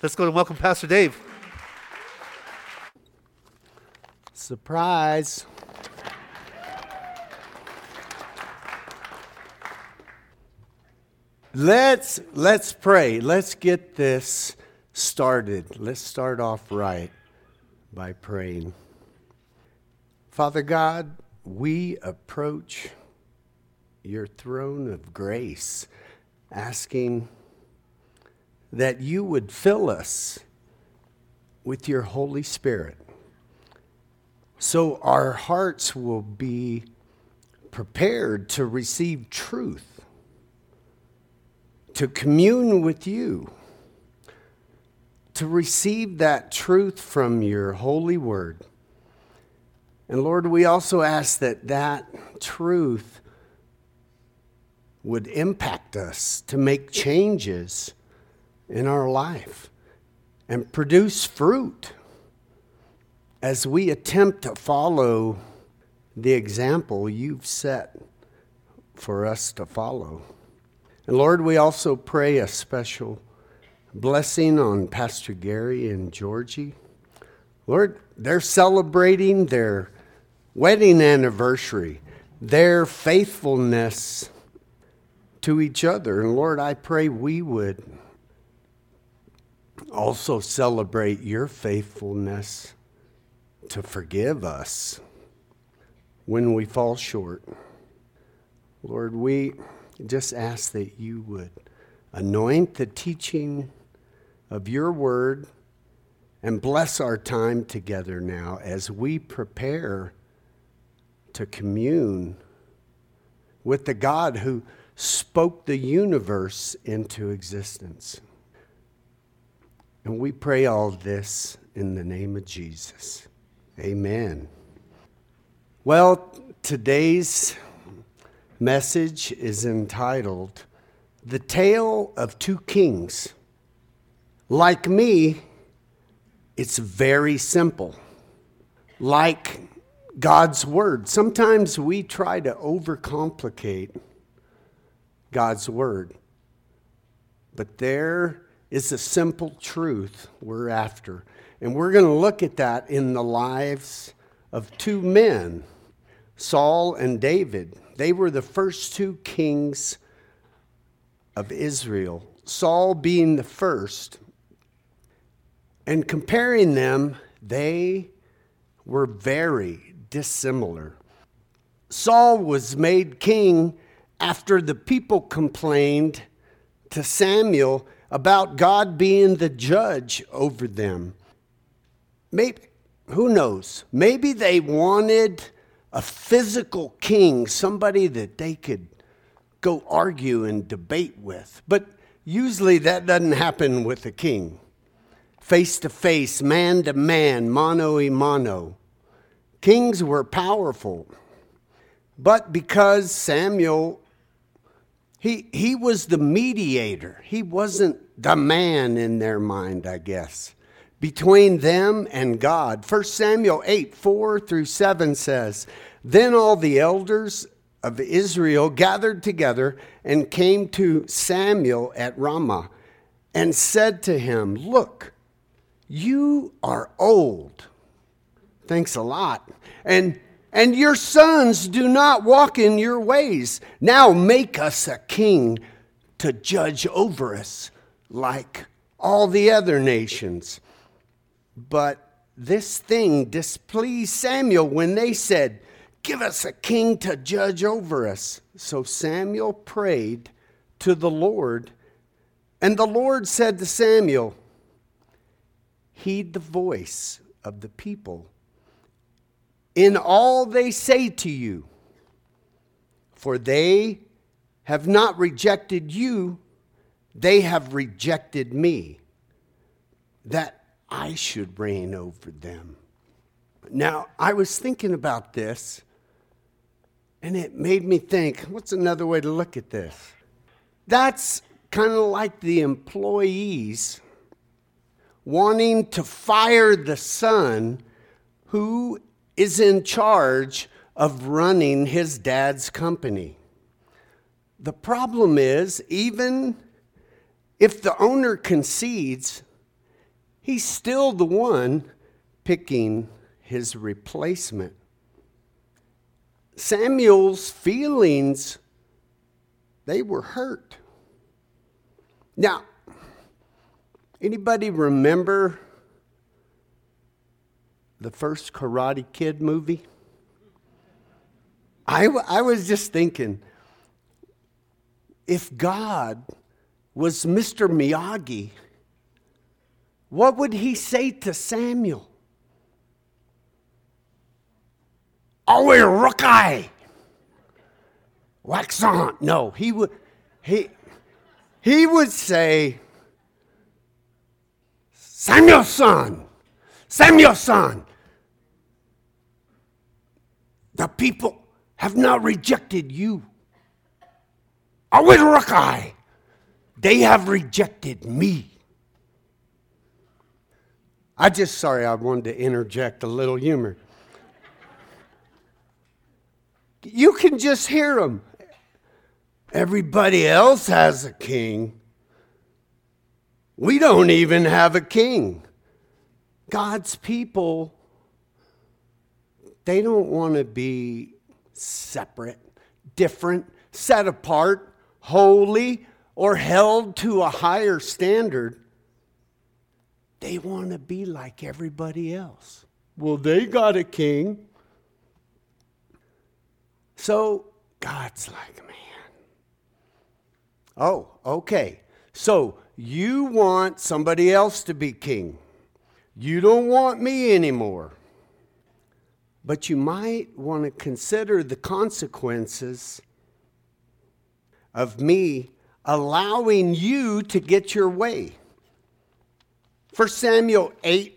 Let's go and welcome Pastor Dave. Surprise. Let's let's pray. Let's get this started. Let's start off right by praying. Father God, we approach your throne of grace asking that you would fill us with your Holy Spirit so our hearts will be prepared to receive truth, to commune with you, to receive that truth from your holy word. And Lord, we also ask that that truth would impact us to make changes in our life and produce fruit as we attempt to follow the example you've set for us to follow. And Lord, we also pray a special blessing on Pastor Gary and Georgie. Lord, they're celebrating their wedding anniversary, their faithfulness to each other. And Lord, I pray we would also celebrate your faithfulness to forgive us when we fall short. Lord, we just ask that you would anoint the teaching of your word and bless our time together now as we prepare to commune with the God who spoke the universe into existence. And we pray all this in the name of Jesus. Amen. Well, today's message is entitled The Tale of Two Kings. Like me, it's very simple. Like God's Word, sometimes we try to overcomplicate God's Word. But there is the simple truth we're after. And we're going to look at that in the lives of two men, Saul and David. They were the first two kings of Israel, Saul being the first. And comparing them, they were very dissimilar. Saul was made king after the people complained to Samuel about God being the judge over them. Maybe, who knows? Maybe they wanted a physical king, somebody that they could go argue and debate with. But usually that doesn't happen with a king. Face to face, man to man, mano a mano. Kings were powerful. But because Samuel he, he was the mediator. He wasn't the man in their mind, I guess, between them and God. 1 Samuel 8 4 through 7 says, Then all the elders of Israel gathered together and came to Samuel at Ramah and said to him, Look, you are old. Thanks a lot. And and your sons do not walk in your ways. Now make us a king to judge over us like all the other nations. But this thing displeased Samuel when they said, Give us a king to judge over us. So Samuel prayed to the Lord, and the Lord said to Samuel, Heed the voice of the people in all they say to you, for they have not rejected you, they have rejected me, that I should reign over them. Now, I was thinking about this, and it made me think what's another way to look at this? That's kind of like the employees wanting to fire the son who is in charge of running his dad's company. The problem is, even if the owner concedes, he's still the one picking his replacement. Samuel's feelings, they were hurt. Now, anybody remember the first Karate Kid movie? I, I was just thinking if God was Mr. Miyagi, what would he say to Samuel? Awe Rukai! Wax on. No, he would he he would say, Samuel son, Samuel son. The people have not rejected you. I Awe Rukai! They have rejected me. I just, sorry, I wanted to interject a little humor. You can just hear them. Everybody else has a king. We don't even have a king. God's people, they don't want to be separate, different, set apart, holy, or held to a higher standard. They want to be like everybody else. Well, they got a king. So God's like, man. Oh, okay. So you want somebody else to be king. You don't want me anymore. But you might want to consider the consequences of me allowing you to get your way. 1 Samuel 8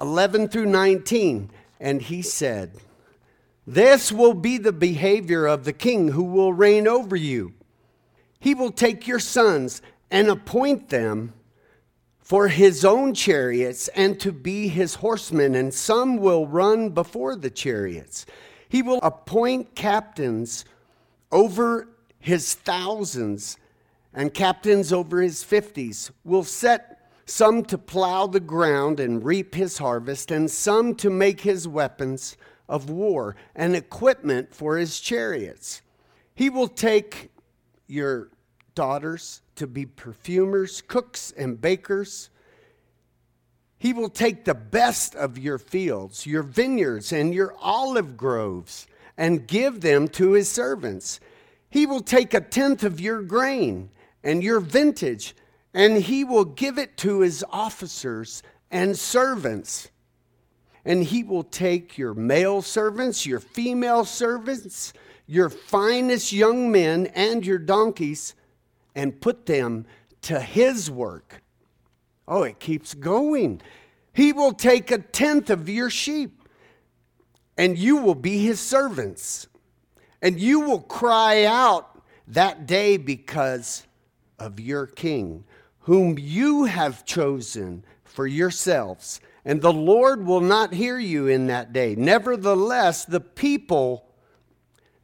11 through 19. And he said, This will be the behavior of the king who will reign over you. He will take your sons and appoint them for his own chariots and to be his horsemen, and some will run before the chariots. He will appoint captains over his thousands and captains over his fifties will set some to plow the ground and reap his harvest, and some to make his weapons of war and equipment for his chariots. He will take your daughters to be perfumers, cooks, and bakers. He will take the best of your fields, your vineyards, and your olive groves, and give them to his servants. He will take a tenth of your grain and your vintage, and he will give it to his officers and servants. And he will take your male servants, your female servants, your finest young men, and your donkeys, and put them to his work. Oh, it keeps going. He will take a tenth of your sheep, and you will be his servants. And you will cry out that day because of your king, whom you have chosen for yourselves. And the Lord will not hear you in that day. Nevertheless, the people,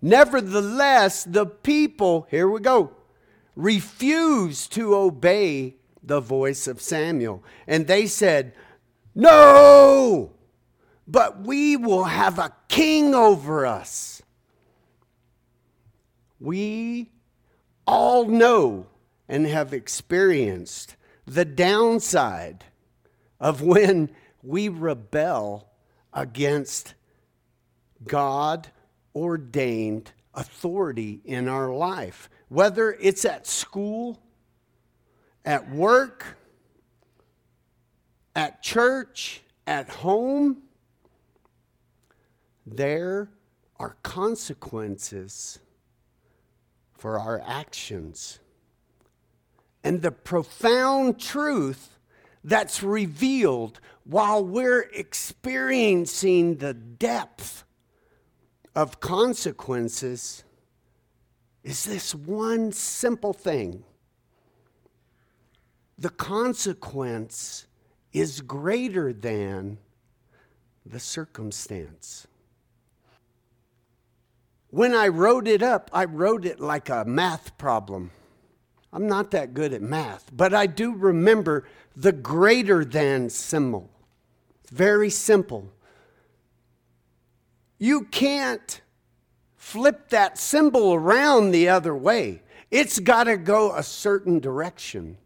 nevertheless, the people, here we go, refuse to obey the voice of Samuel. And they said, No, but we will have a king over us. We all know and have experienced the downside of when we rebel against God ordained authority in our life, whether it's at school, at work, at church, at home. There are consequences for our actions and the profound truth that's revealed while we're experiencing the depth of consequences is this one simple thing. The consequence is greater than the circumstance. When I wrote it up, I wrote it like a math problem. I'm not that good at math, but I do remember the greater than symbol. Very simple. You can't flip that symbol around the other way. It's got to go a certain direction.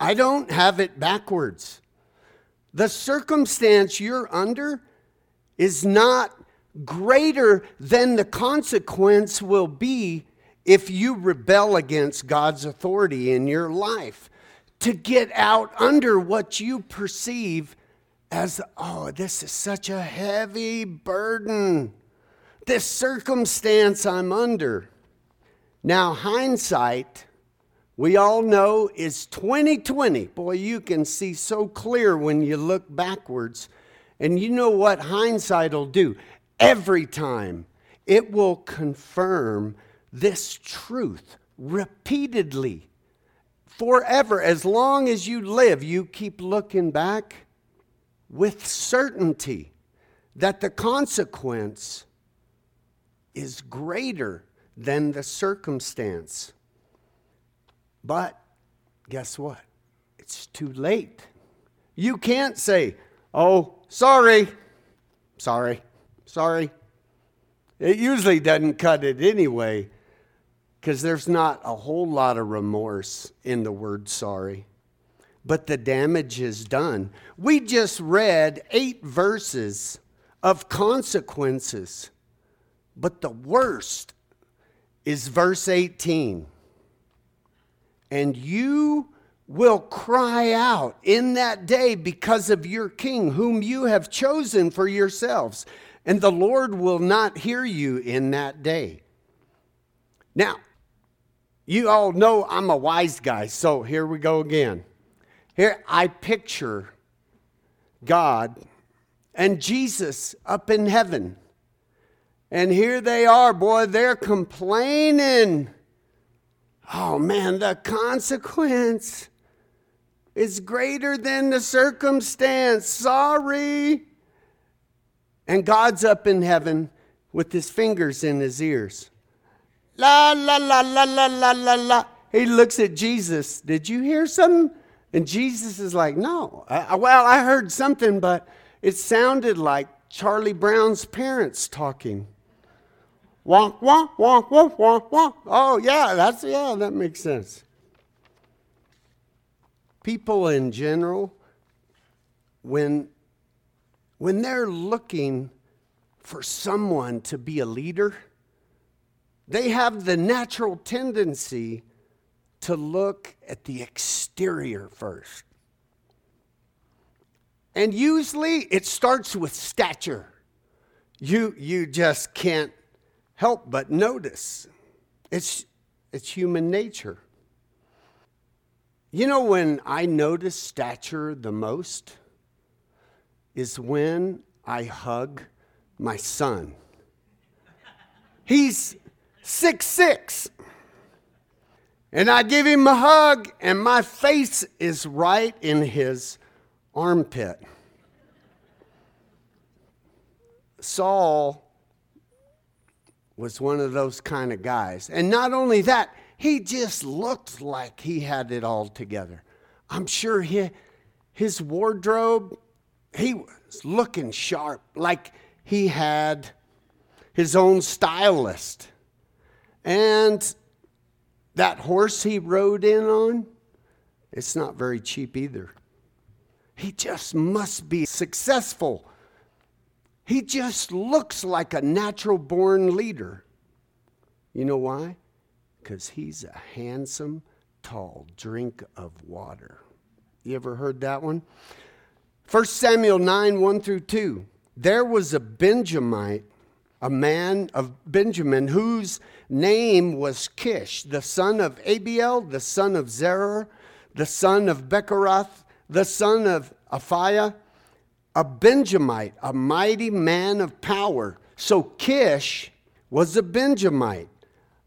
I don't have it backwards. The circumstance you're under is not greater than the consequence will be if you rebel against God's authority in your life. To get out under what you perceive as, oh, this is such a heavy burden, this circumstance I'm under. Now, hindsight, we all know is 2020. Boy, you can see so clear when you look backwards. And you know what hindsight will do? Every time it will confirm this truth repeatedly. Forever, as long as you live, you keep looking back with certainty that the consequence is greater than the circumstance. But guess what? It's too late. You can't say, oh, sorry, sorry, sorry. It usually doesn't cut it anyway because there's not a whole lot of remorse in the word sorry. But the damage is done. We just read eight verses of consequences, but the worst is verse 18. And you will cry out in that day because of your king, whom you have chosen for yourselves, and the Lord will not hear you in that day. Now, you all know I'm a wise guy, so here we go again. Here I picture God and Jesus up in heaven. And here they are, boy, they're complaining. Oh man, the consequence is greater than the circumstance. Sorry. And God's up in heaven with his fingers in his ears. La, la, la, la, la, la, la, la. He looks at Jesus. Did you hear something? And Jesus is like, No. I, well, I heard something, but it sounded like Charlie Brown's parents talking. Wonk, wonk, wonk, wonk, wonk, wonk. Oh, yeah, that's, yeah, that makes sense. People in general, when, when they're looking for someone to be a leader, they have the natural tendency to look at the exterior first. And usually it starts with stature. You, you just can't help but notice. It's, it's human nature. You know when I notice stature the most? Is when I hug my son. He's six six. And I give him a hug, and my face is right in his armpit. Saul was one of those kind of guys. And not only that, he just looked like he had it all together. I'm sure he, his wardrobe, he was looking sharp, like he had his own stylist. And that horse he rode in on, it's not very cheap either. He just must be successful. He just looks like a natural born leader. You know why? Because he's a handsome, tall drink of water. You ever heard that one? 1 Samuel 9 1 through 2. There was a Benjamite a man of Benjamin whose name was Kish, the son of Abiel, the son of Zerah, the son of Bechorath, the son of Aphiah, a Benjamite, a mighty man of power. So Kish was a Benjamite,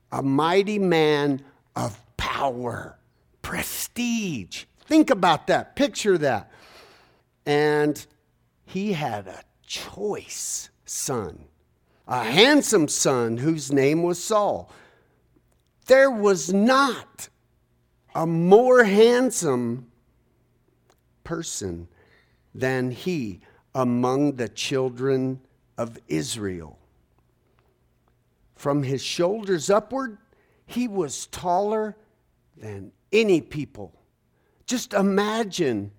a mighty man of power, prestige. Think about that, picture that. And he had a choice son a handsome son whose name was Saul. there was not a more handsome person than he among the children of Israel. From his shoulders upward, he was taller than any people. Just imagine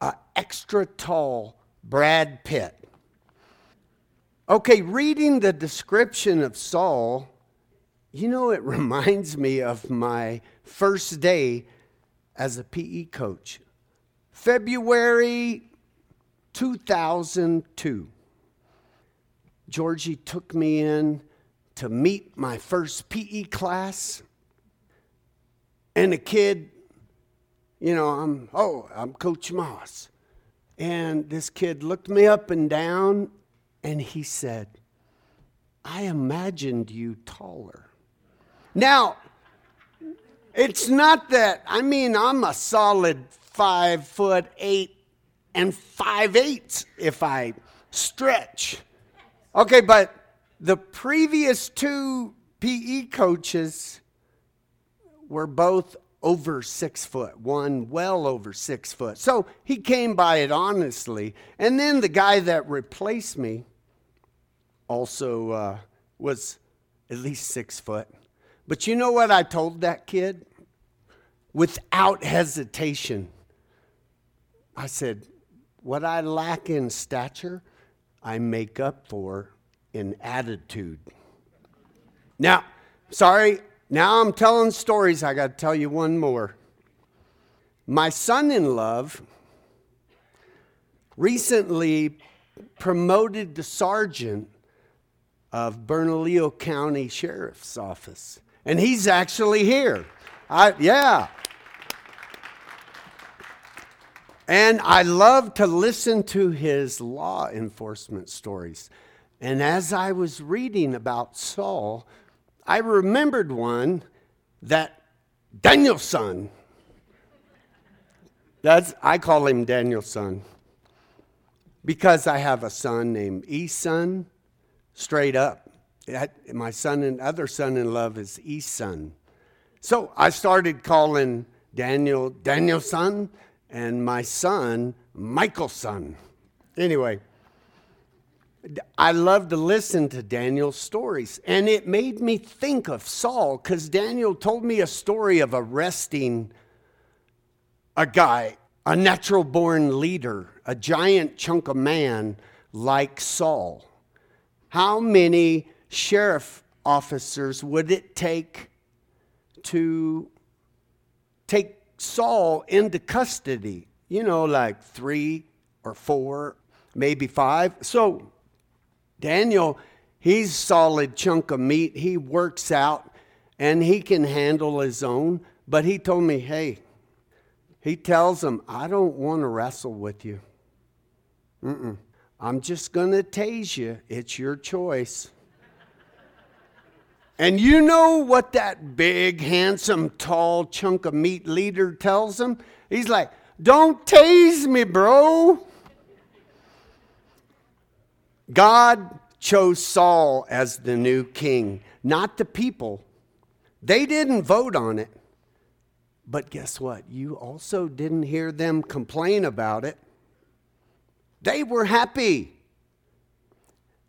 an extra tall Brad Pitt. Okay, reading the description of Saul, you know, it reminds me of my first day as a PE coach. February 2002. Georgie took me in to meet my first PE class. And a kid, you know, I'm, oh, I'm Coach Moss. And this kid looked me up and down and he said, I imagined you taller. Now, it's not that, I mean, I'm a solid five foot eight and five eighths if I stretch. Okay, but the previous two PE coaches were both over six foot, one well over six foot. So he came by it honestly. And then the guy that replaced me also uh, was at least six foot. But you know what I told that kid? Without hesitation, I said, What I lack in stature, I make up for in attitude. Now, sorry, now I'm telling stories. I got to tell you one more. My son in love recently promoted to sergeant of Bernalillo County Sheriff's Office. And he's actually here. I, yeah. And I love to listen to his law enforcement stories. And as I was reading about Saul, I remembered one that Daniel's son. That's I call him Daniel's son. Because I have a son named Eson, straight up. My son and other son in love is Eson. So I started calling Daniel Daniel's son and my son Michael's son. Anyway, I love to listen to Daniel's stories. And it made me think of Saul because Daniel told me a story of arresting a guy, a natural born leader, a giant chunk of man like Saul. How many sheriff officers would it take to take Saul into custody? You know, like three or four, maybe five. So Daniel, he's solid chunk of meat. He works out and he can handle his own. But he told me, hey, he tells him, I don't want to wrestle with you. Mm-mm. I'm just going to tase you. It's your choice. And you know what that big, handsome, tall chunk of meat leader tells him? He's like, Don't tase me, bro. God chose Saul as the new king, not the people. They didn't vote on it. But guess what? You also didn't hear them complain about it. They were happy.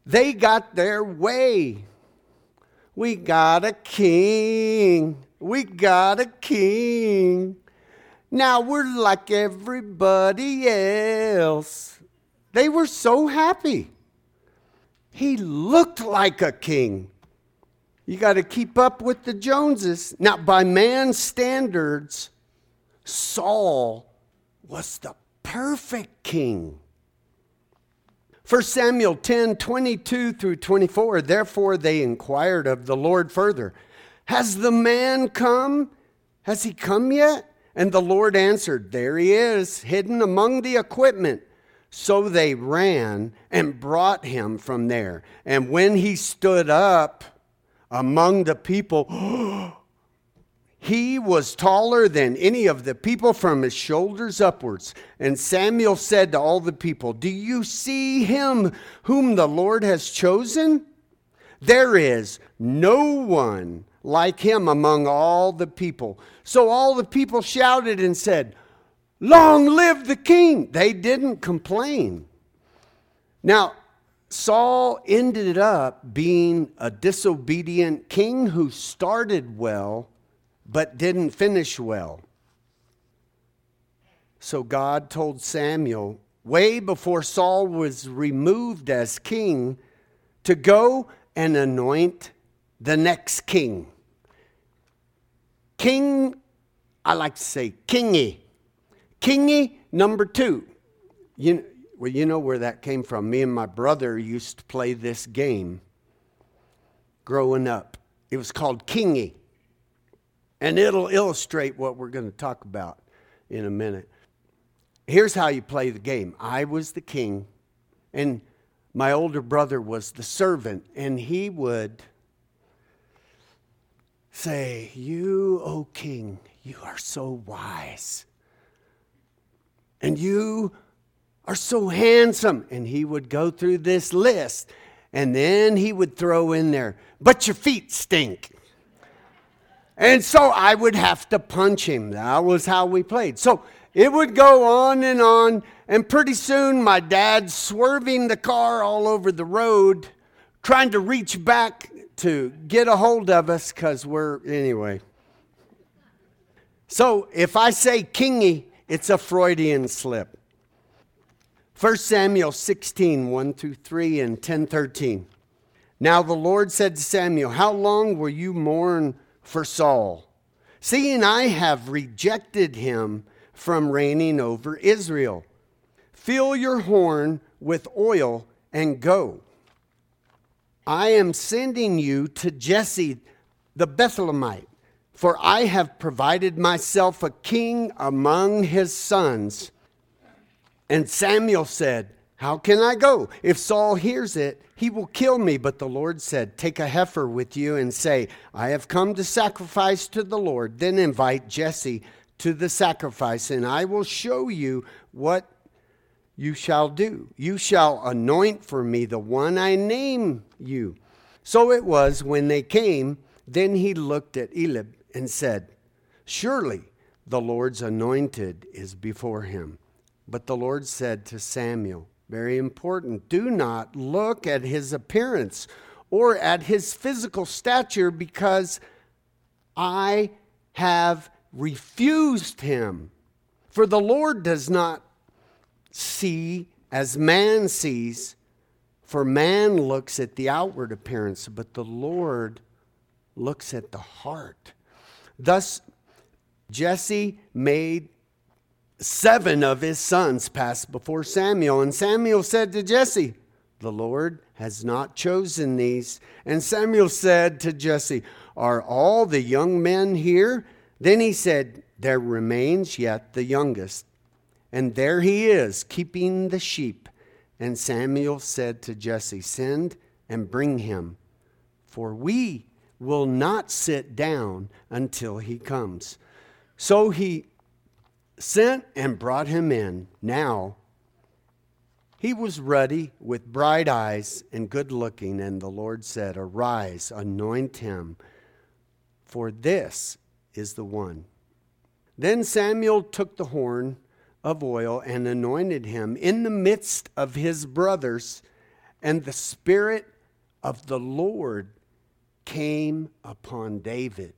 They got their way. We got a king. We got a king. Now we're like everybody else. They were so happy. He looked like a king. You got to keep up with the Joneses. Now, by man's standards, Saul was the perfect king. 1 Samuel 10 22 through 24. Therefore, they inquired of the Lord further, Has the man come? Has he come yet? And the Lord answered, There he is, hidden among the equipment. So they ran and brought him from there. And when he stood up among the people, oh, he was taller than any of the people from his shoulders upwards. And Samuel said to all the people, Do you see him whom the Lord has chosen? There is no one like him among all the people. So all the people shouted and said, Long live the king! They didn't complain. Now, Saul ended up being a disobedient king who started well but didn't finish well. So God told Samuel, way before Saul was removed as king, to go and anoint the next king. King, I like to say kingy. Kingy number two. You, well, you know where that came from. Me and my brother used to play this game growing up. It was called Kingy. And it'll illustrate what we're going to talk about in a minute. Here's how you play the game I was the king, and my older brother was the servant, and he would say, You, O king, you are so wise. And you are so handsome. And he would go through this list. And then he would throw in there, but your feet stink. And so I would have to punch him. That was how we played. So it would go on and on. And pretty soon, my dad swerving the car all over the road, trying to reach back to get a hold of us because we're, anyway. So if I say kingy, it's a Freudian slip. 1 Samuel 16, 1 through 3 and 10, 13. Now the Lord said to Samuel, How long will you mourn for Saul? Seeing I have rejected him from reigning over Israel. Fill your horn with oil and go. I am sending you to Jesse the Bethlehemite, for I have provided myself a king among his sons. And Samuel said, How can I go? If Saul hears it, he will kill me. But the Lord said, Take a heifer with you and say, I have come to sacrifice to the Lord. Then invite Jesse to the sacrifice, and I will show you what you shall do. You shall anoint for me the one I name you. So it was when they came, then he looked at Eliab and said, Surely the Lord's anointed is before him. But the Lord said to Samuel, very important, do not look at his appearance or at his physical stature because I have refused him. For the Lord does not see as man sees, for man looks at the outward appearance, but the Lord looks at the heart. Thus, Jesse made seven of his sons passed before Samuel. And Samuel said to Jesse, The Lord has not chosen these. And Samuel said to Jesse, Are all the young men here? Then he said, There remains yet the youngest. And there he is, keeping the sheep. And Samuel said to Jesse, Send and bring him, for we will not sit down until he comes. So he sent and brought him in. Now he was ruddy with bright eyes and good looking, and the Lord said, Arise, anoint him, for this is the one. Then Samuel took the horn of oil and anointed him in the midst of his brothers, and the Spirit of the Lord came upon David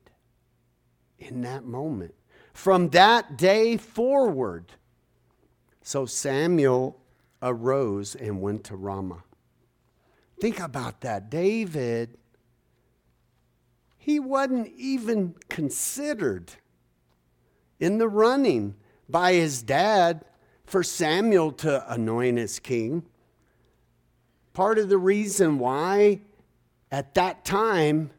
in that moment from that day forward. So Samuel arose and went to Ramah. Think about that. David, he wasn't even considered in the running by his dad for Samuel to anoint as king. Part of the reason why at that time,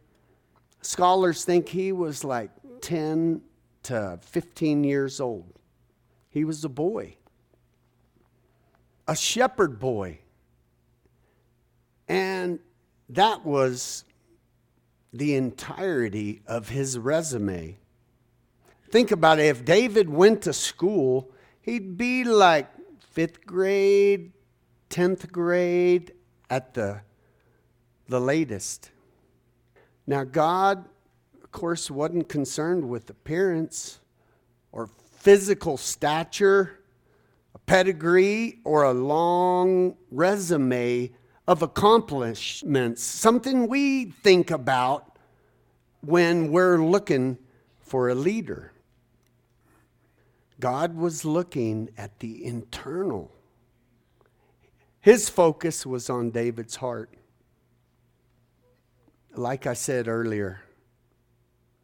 scholars think he was like 10 to uh, 15 years old. He was a boy, a shepherd boy. And that was the entirety of his resume. Think about it if David went to school, he'd be like fifth grade, 10th grade at the, the latest. Now, God course, wasn't concerned with appearance or physical stature, a pedigree, or a long resume of accomplishments, something we think about when we're looking for a leader. God was looking at the internal. His focus was on David's heart. Like I said earlier,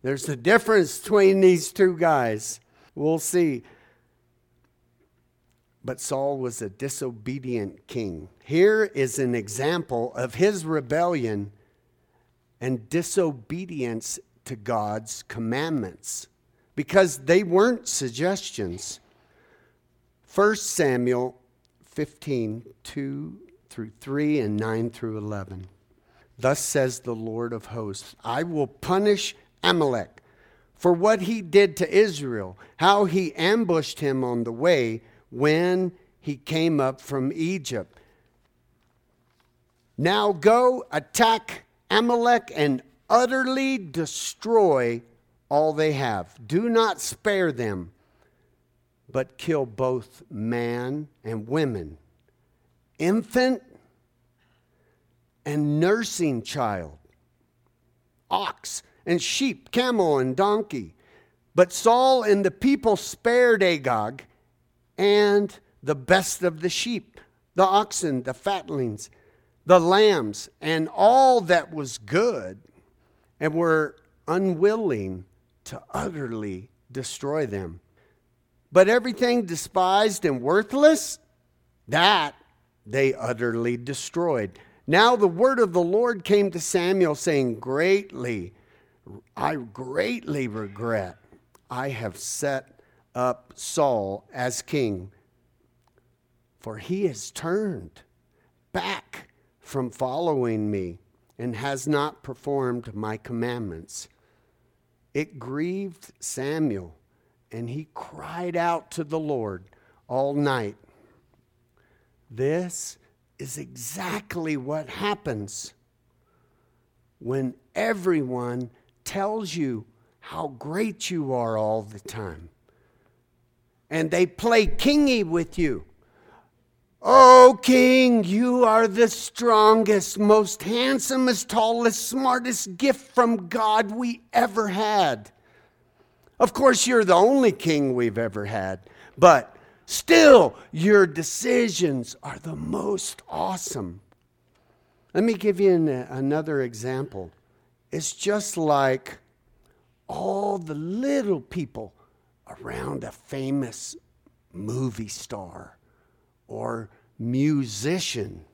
there's a difference between these two guys. We'll see. But Saul was a disobedient king. Here is an example of his rebellion and disobedience to God's commandments because they weren't suggestions. 1 Samuel 15, 2 through 3, and 9 through 11. Thus says the Lord of hosts I will punish Amalek for what he did to Israel, how he ambushed him on the way when he came up from Egypt. Now go attack Amalek and utterly destroy all they have. Do not spare them, but kill both man and women, infant and nursing child, ox and sheep, camel and donkey. But Saul and the people spared Agag and the best of the sheep, the oxen, the fatlings, the lambs, and all that was good, and were unwilling to utterly destroy them. But everything despised and worthless, that they utterly destroyed. Now the word of the Lord came to Samuel, saying, Greatly I greatly regret I have set up Saul as king, for he has turned back from following me and has not performed my commandments. It grieved Samuel, and he cried out to the Lord all night. This is exactly what happens when everyone tells you how great you are all the time. And they play kingy with you. Oh, King, you are the strongest, most handsomest, tallest, smartest gift from God we ever had. Of course, you're the only king we've ever had, but still, your decisions are the most awesome. Let me give you an, another example. It's just like all the little people around a famous movie star or musician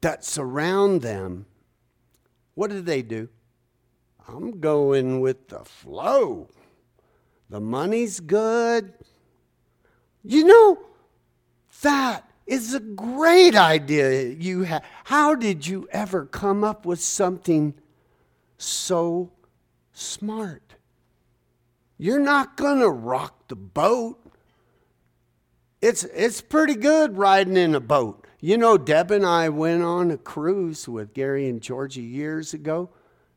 that surround them. What do they do? I'm going with the flow. The money's good. You know, that is a great idea you have. How did you ever come up with something so smart? You're not going to rock the boat. It's, it's pretty good riding in a boat. You know, Deb and I went on a cruise with Gary and Georgie years ago.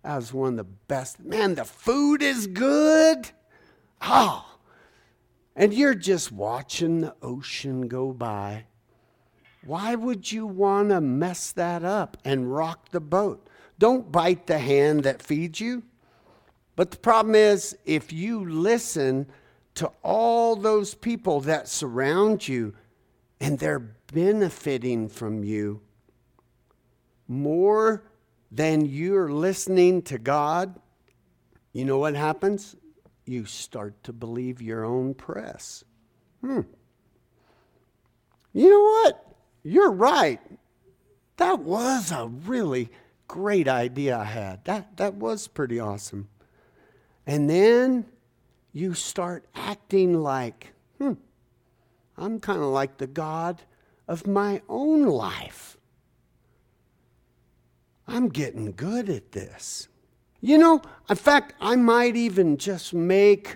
That was one of the best. Man, the food is good. Oh. And you're just watching the ocean go by why would you want to mess that up and rock the boat? Don't bite the hand that feeds you. But the problem is, if you listen to all those people that surround you and they're benefiting from you more than you're listening to God, you know what happens? You start to believe your own press. Hmm. You know what? You're right. That was a really great idea I had. That, that was pretty awesome. And then you start acting like, hmm, I'm kind of like the God of my own life. I'm getting good at this. You know, in fact, I might even just make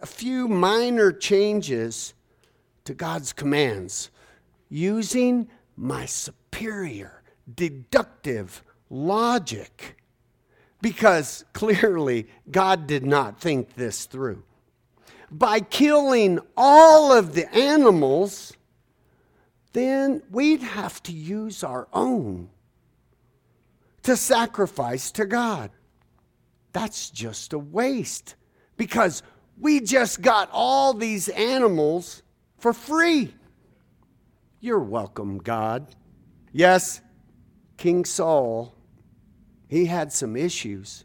a few minor changes to God's commands using my superior deductive logic. because clearly God did not think this through. By killing all of the animals, then we'd have to use our own to sacrifice to God. That's just a waste because we just got all these animals for free. You're welcome, God. Yes, King Saul, he had some issues,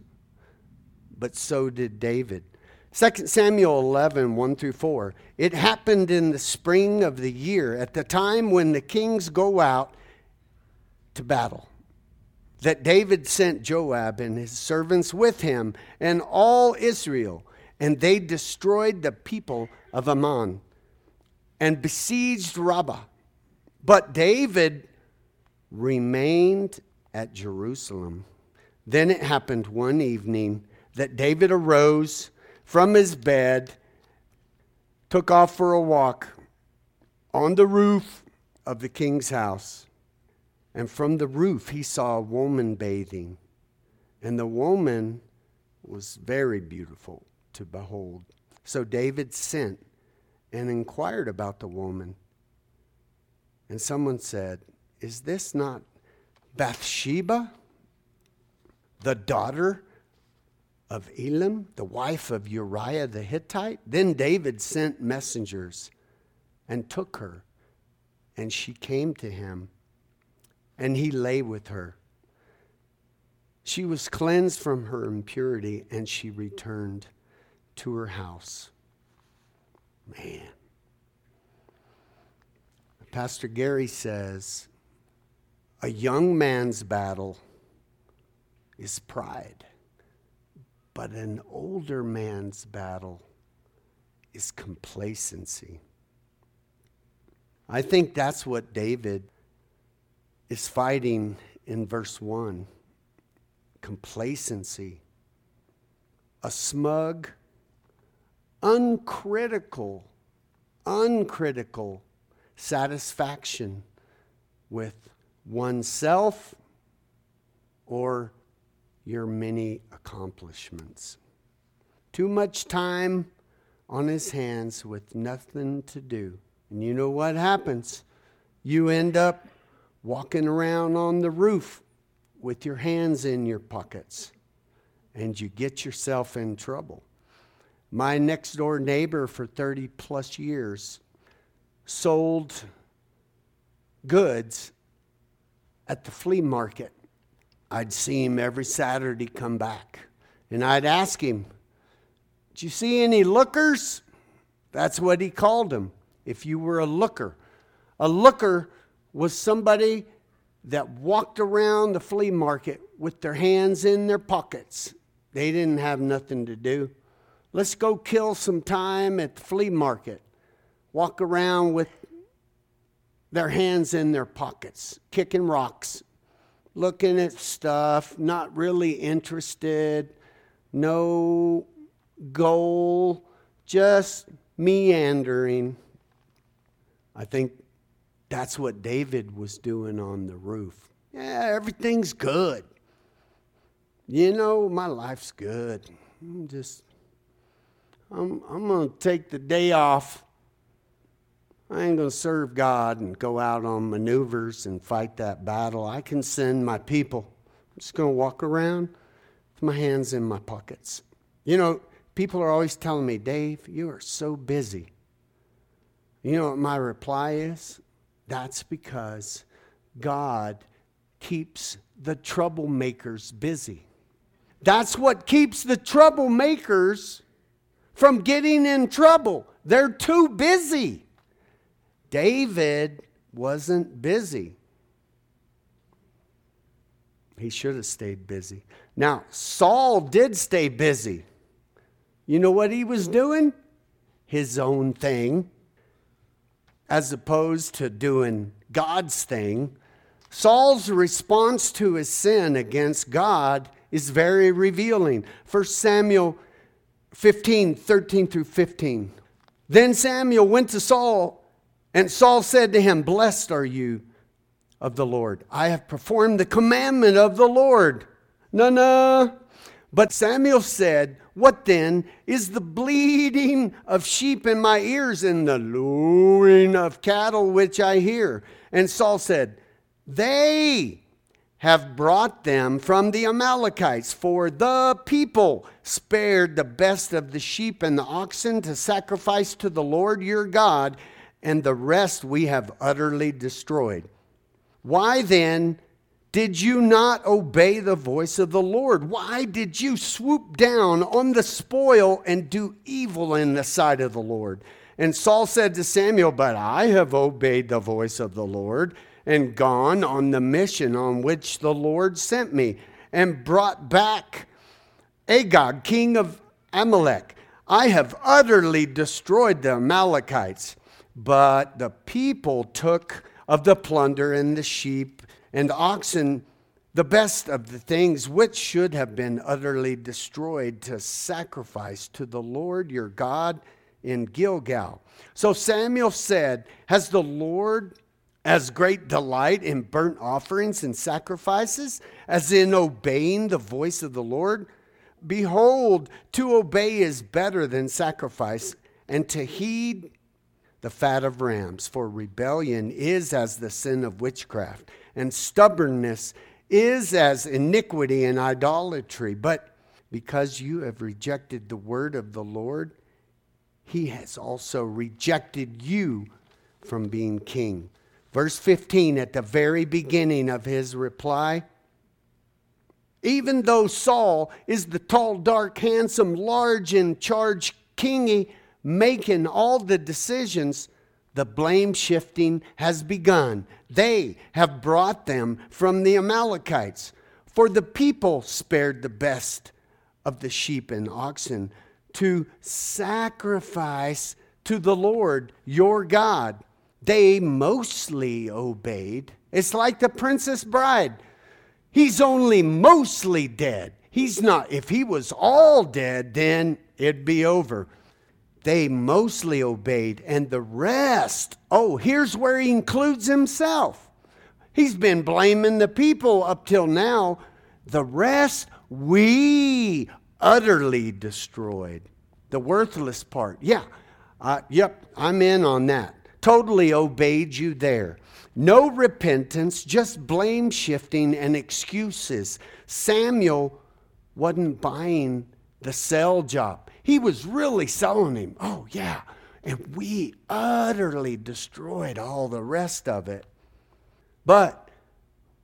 but so did David. 2 Samuel 11, 1 through 4. It happened in the spring of the year, at the time when the kings go out to battle, that David sent Joab and his servants with him and all Israel, and they destroyed the people of Ammon and besieged Rabbah. But David remained at Jerusalem. Then it happened one evening that David arose from his bed, took off for a walk on the roof of the king's house. And from the roof, he saw a woman bathing. And the woman was very beautiful to behold. So David sent and inquired about the woman. And someone said, Is this not Bathsheba, the daughter of Eliam, the wife of Uriah the Hittite? Then David sent messengers and took her, and she came to him, and he lay with her. She was cleansed from her impurity, and she returned to her house. Man. Pastor Gary says a young man's battle is pride, but an older man's battle is complacency. I think that's what David is fighting in verse 1 complacency, a smug, uncritical, uncritical satisfaction with oneself or your many accomplishments. Too much time on his hands with nothing to do. And you know what happens? You end up walking around on the roof with your hands in your pockets and you get yourself in trouble. My next door neighbor for 30 plus years sold goods at the flea market. I'd see him every Saturday come back. And I'd ask him, Did you see any lookers? That's what he called them, if you were a looker. A looker was somebody that walked around the flea market with their hands in their pockets. They didn't have nothing to do. Let's go kill some time at the flea market. Walk around with their hands in their pockets, kicking rocks, looking at stuff, not really interested, no goal, just meandering. I think that's what David was doing on the roof. Yeah, everything's good. You know, my life's good. I'm just, I'm, I'm going to take the day off I ain't going to serve God and go out on maneuvers and fight that battle. I can send my people. I'm just going to walk around with my hands in my pockets. You know, people are always telling me, Dave, you are so busy. You know what my reply is? That's because God keeps the troublemakers busy. That's what keeps the troublemakers from getting in trouble. They're too busy. David wasn't busy. He should have stayed busy. Now, Saul did stay busy. You know what he was doing? His own thing, as opposed to doing God's thing. Saul's response to his sin against God is very revealing. 1 Samuel 15, 13 through 15. Then Samuel went to Saul and Saul said to him, Blessed are you of the Lord. I have performed the commandment of the Lord. No, no. But Samuel said, What then is the bleating of sheep in my ears and the lowing of cattle which I hear? And Saul said, They have brought them from the Amalekites, for the people spared the best of the sheep and the oxen to sacrifice to the Lord your God, and the rest we have utterly destroyed. Why then did you not obey the voice of the Lord? Why did you swoop down on the spoil and do evil in the sight of the Lord? And Saul said to Samuel, But I have obeyed the voice of the Lord and gone on the mission on which the Lord sent me and brought back Agag, king of Amalek. I have utterly destroyed the Amalekites, but the people took of the plunder and the sheep and oxen, the best of the things which should have been utterly destroyed to sacrifice to the Lord your God in Gilgal. So Samuel said, Has the Lord as great delight in burnt offerings and sacrifices as in obeying the voice of the Lord? Behold, to obey is better than sacrifice, and to heed the fat of rams, for rebellion is as the sin of witchcraft and stubbornness is as iniquity and idolatry. But because you have rejected the word of the Lord, he has also rejected you from being king. Verse 15, at the very beginning of his reply, even though Saul is the tall, dark, handsome, large, in charge kingy, making all the decisions, the blame shifting has begun. They have brought them from the Amalekites. For the people spared the best of the sheep and oxen to sacrifice to the Lord your God. They mostly obeyed. It's like the princess bride. He's only mostly dead. He's not, if he was all dead, then it'd be over they mostly obeyed, and the rest, oh, here's where he includes himself. He's been blaming the people up till now. The rest, we utterly destroyed. The worthless part. Yeah, uh, yep, I'm in on that. Totally obeyed you there. No repentance, just blame shifting and excuses. Samuel wasn't buying the sell job. He was really selling him. Oh, yeah. And we utterly destroyed all the rest of it. But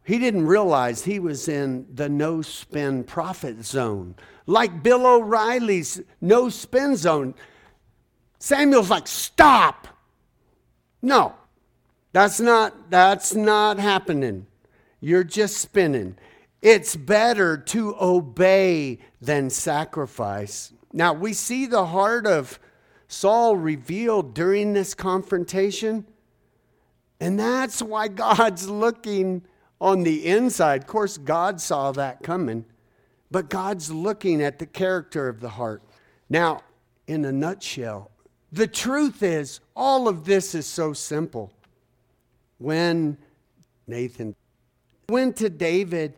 he didn't realize he was in the no spin prophet zone, like Bill O'Reilly's no spin zone. Samuel's like, stop. No, that's not, that's not happening. You're just spinning. It's better to obey than sacrifice. Now, we see the heart of Saul revealed during this confrontation, and that's why God's looking on the inside. Of course, God saw that coming, but God's looking at the character of the heart. Now, in a nutshell, the truth is, all of this is so simple. When Nathan went to David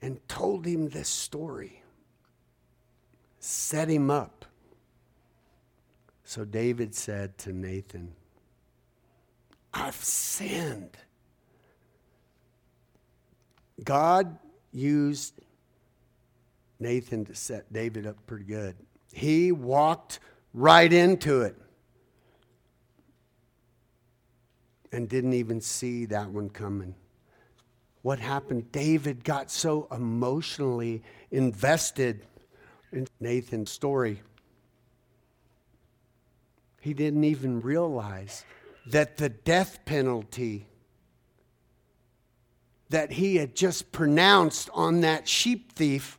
and told him this story, set him up. So David said to Nathan, I've sinned. God used Nathan to set David up pretty good. He walked right into it and didn't even see that one coming. What happened? David got so emotionally invested in Nathan's story. He didn't even realize that the death penalty that he had just pronounced on that sheep thief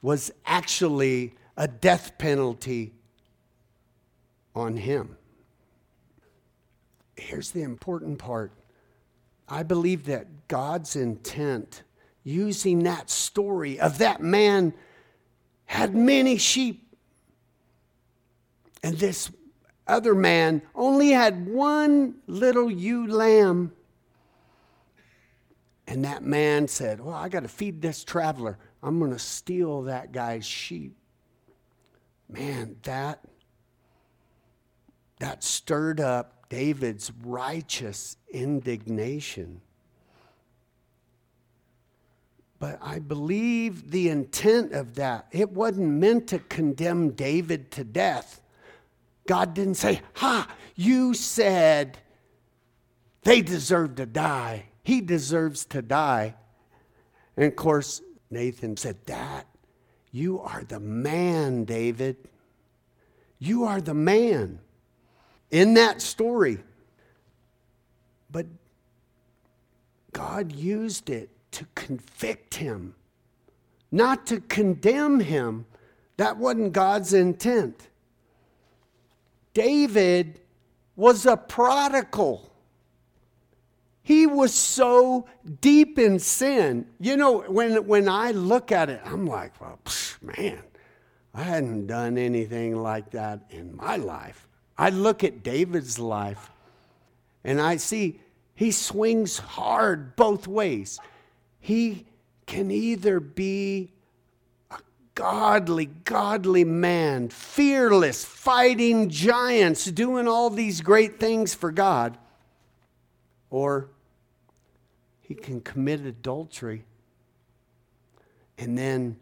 was actually a death penalty on him. Here's the important part I believe that God's intent using that story of that man had many sheep. And this other man only had one little ewe lamb. And that man said, Well, I got to feed this traveler. I'm going to steal that guy's sheep. Man, that that stirred up David's righteous indignation. But I believe the intent of that, it wasn't meant to condemn David to death. God didn't say, Ha, you said they deserve to die. He deserves to die. And of course, Nathan said, That, you are the man, David. You are the man in that story. But God used it to convict him, not to condemn him. That wasn't God's intent. David was a prodigal. He was so deep in sin. You know, when, when I look at it, I'm like, well, psh, man, I hadn't done anything like that in my life. I look at David's life and I see he swings hard both ways. He can either be a godly, godly man, fearless, fighting giants, doing all these great things for God, or he can commit adultery and then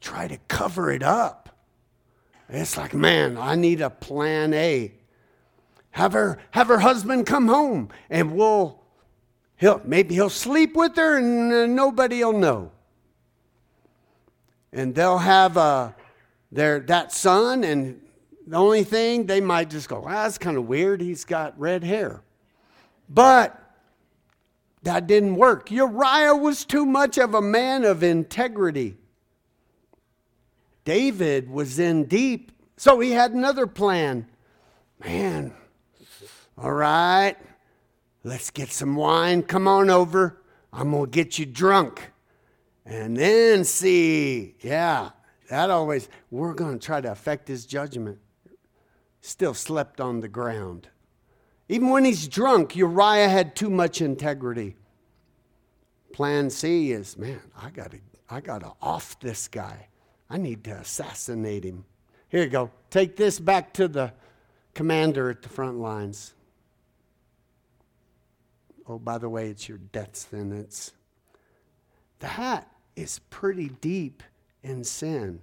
try to cover it up. It's like, man, I need a plan A. Have her, have her husband come home and we'll He'll, maybe he'll sleep with her and nobody will know. And they'll have uh, their, that son, and the only thing they might just go, well, that's kind of weird. He's got red hair. But that didn't work. Uriah was too much of a man of integrity. David was in deep, so he had another plan. Man, all right, Let's get some wine. Come on over. I'm going to get you drunk. And then see. Yeah, that always, we're going to try to affect his judgment. Still slept on the ground. Even when he's drunk, Uriah had too much integrity. Plan C is, man, I got to I got to off this guy. I need to assassinate him. Here you go. Take this back to the commander at the front lines. Oh, by the way, it's your death sentence. That is pretty deep in sin.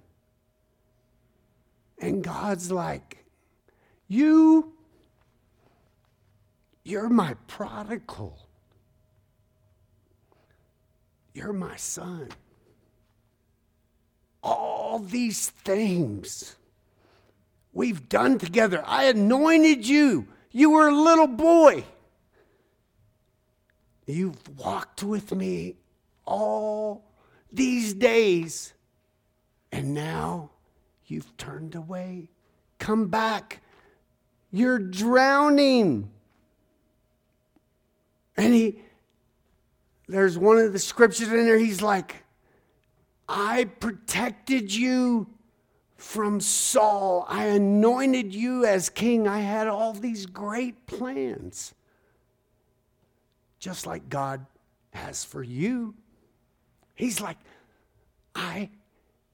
And God's like, You, you're my prodigal. You're my son. All these things we've done together. I anointed you. You were a little boy. You've walked with me all these days, and now you've turned away. Come back. You're drowning. And he, there's one of the scriptures in there, he's like, I protected you from Saul. I anointed you as king. I had all these great plans just like God has for you. He's like, I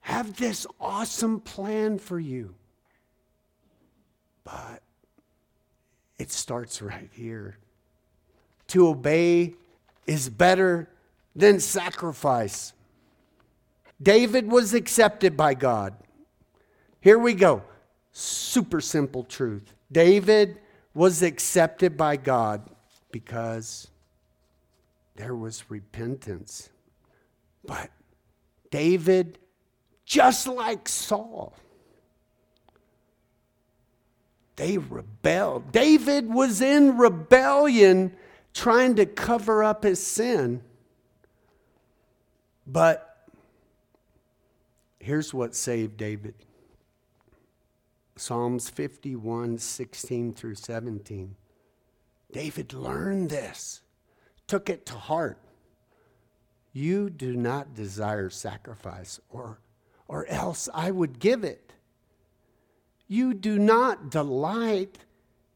have this awesome plan for you. But it starts right here. To obey is better than sacrifice. David was accepted by God. Here we go. Super simple truth. David was accepted by God because there was repentance. But David, just like Saul, they rebelled. David was in rebellion trying to cover up his sin. But here's what saved David Psalms 51 16 through 17. David learned this took it to heart. You do not desire sacrifice, or, or else I would give it. You do not delight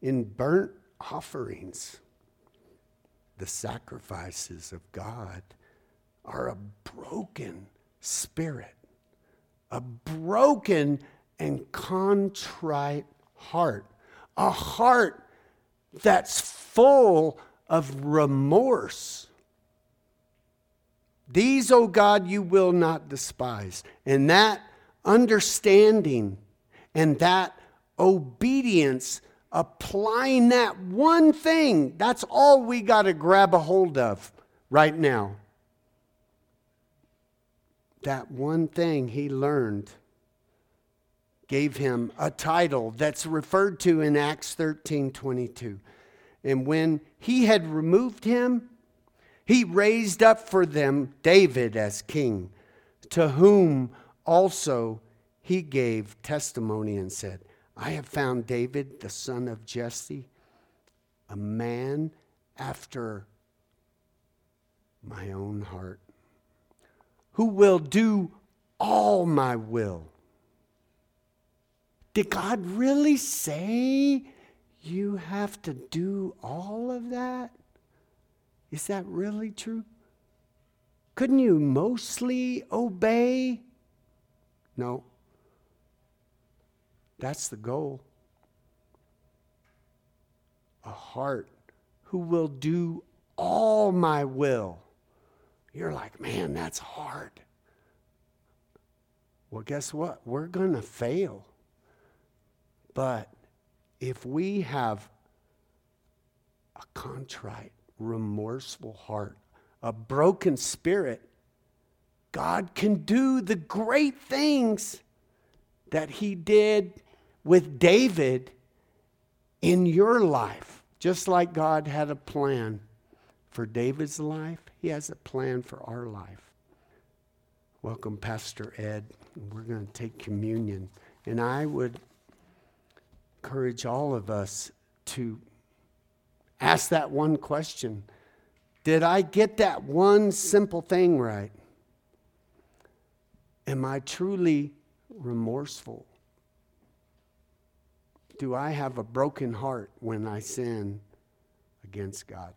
in burnt offerings. The sacrifices of God are a broken spirit, a broken and contrite heart, a heart that's full of remorse. These, O oh God, you will not despise. And that understanding and that obedience, applying that one thing, that's all we got to grab a hold of right now. That one thing he learned gave him a title that's referred to in Acts 13 22. And when he had removed him, he raised up for them David as king, to whom also he gave testimony and said, I have found David, the son of Jesse, a man after my own heart, who will do all my will. Did God really say you have to do all of that? Is that really true? Couldn't you mostly obey? No. That's the goal. A heart who will do all my will. You're like, man, that's hard. Well, guess what? We're going to fail. But if we have a contrite, remorseful heart, a broken spirit, God can do the great things that He did with David in your life. Just like God had a plan for David's life, He has a plan for our life. Welcome, Pastor Ed. We're going to take communion. And I would encourage all of us to ask that one question Did I get that one simple thing right? Am I truly remorseful? Do I have a broken heart when I sin against God?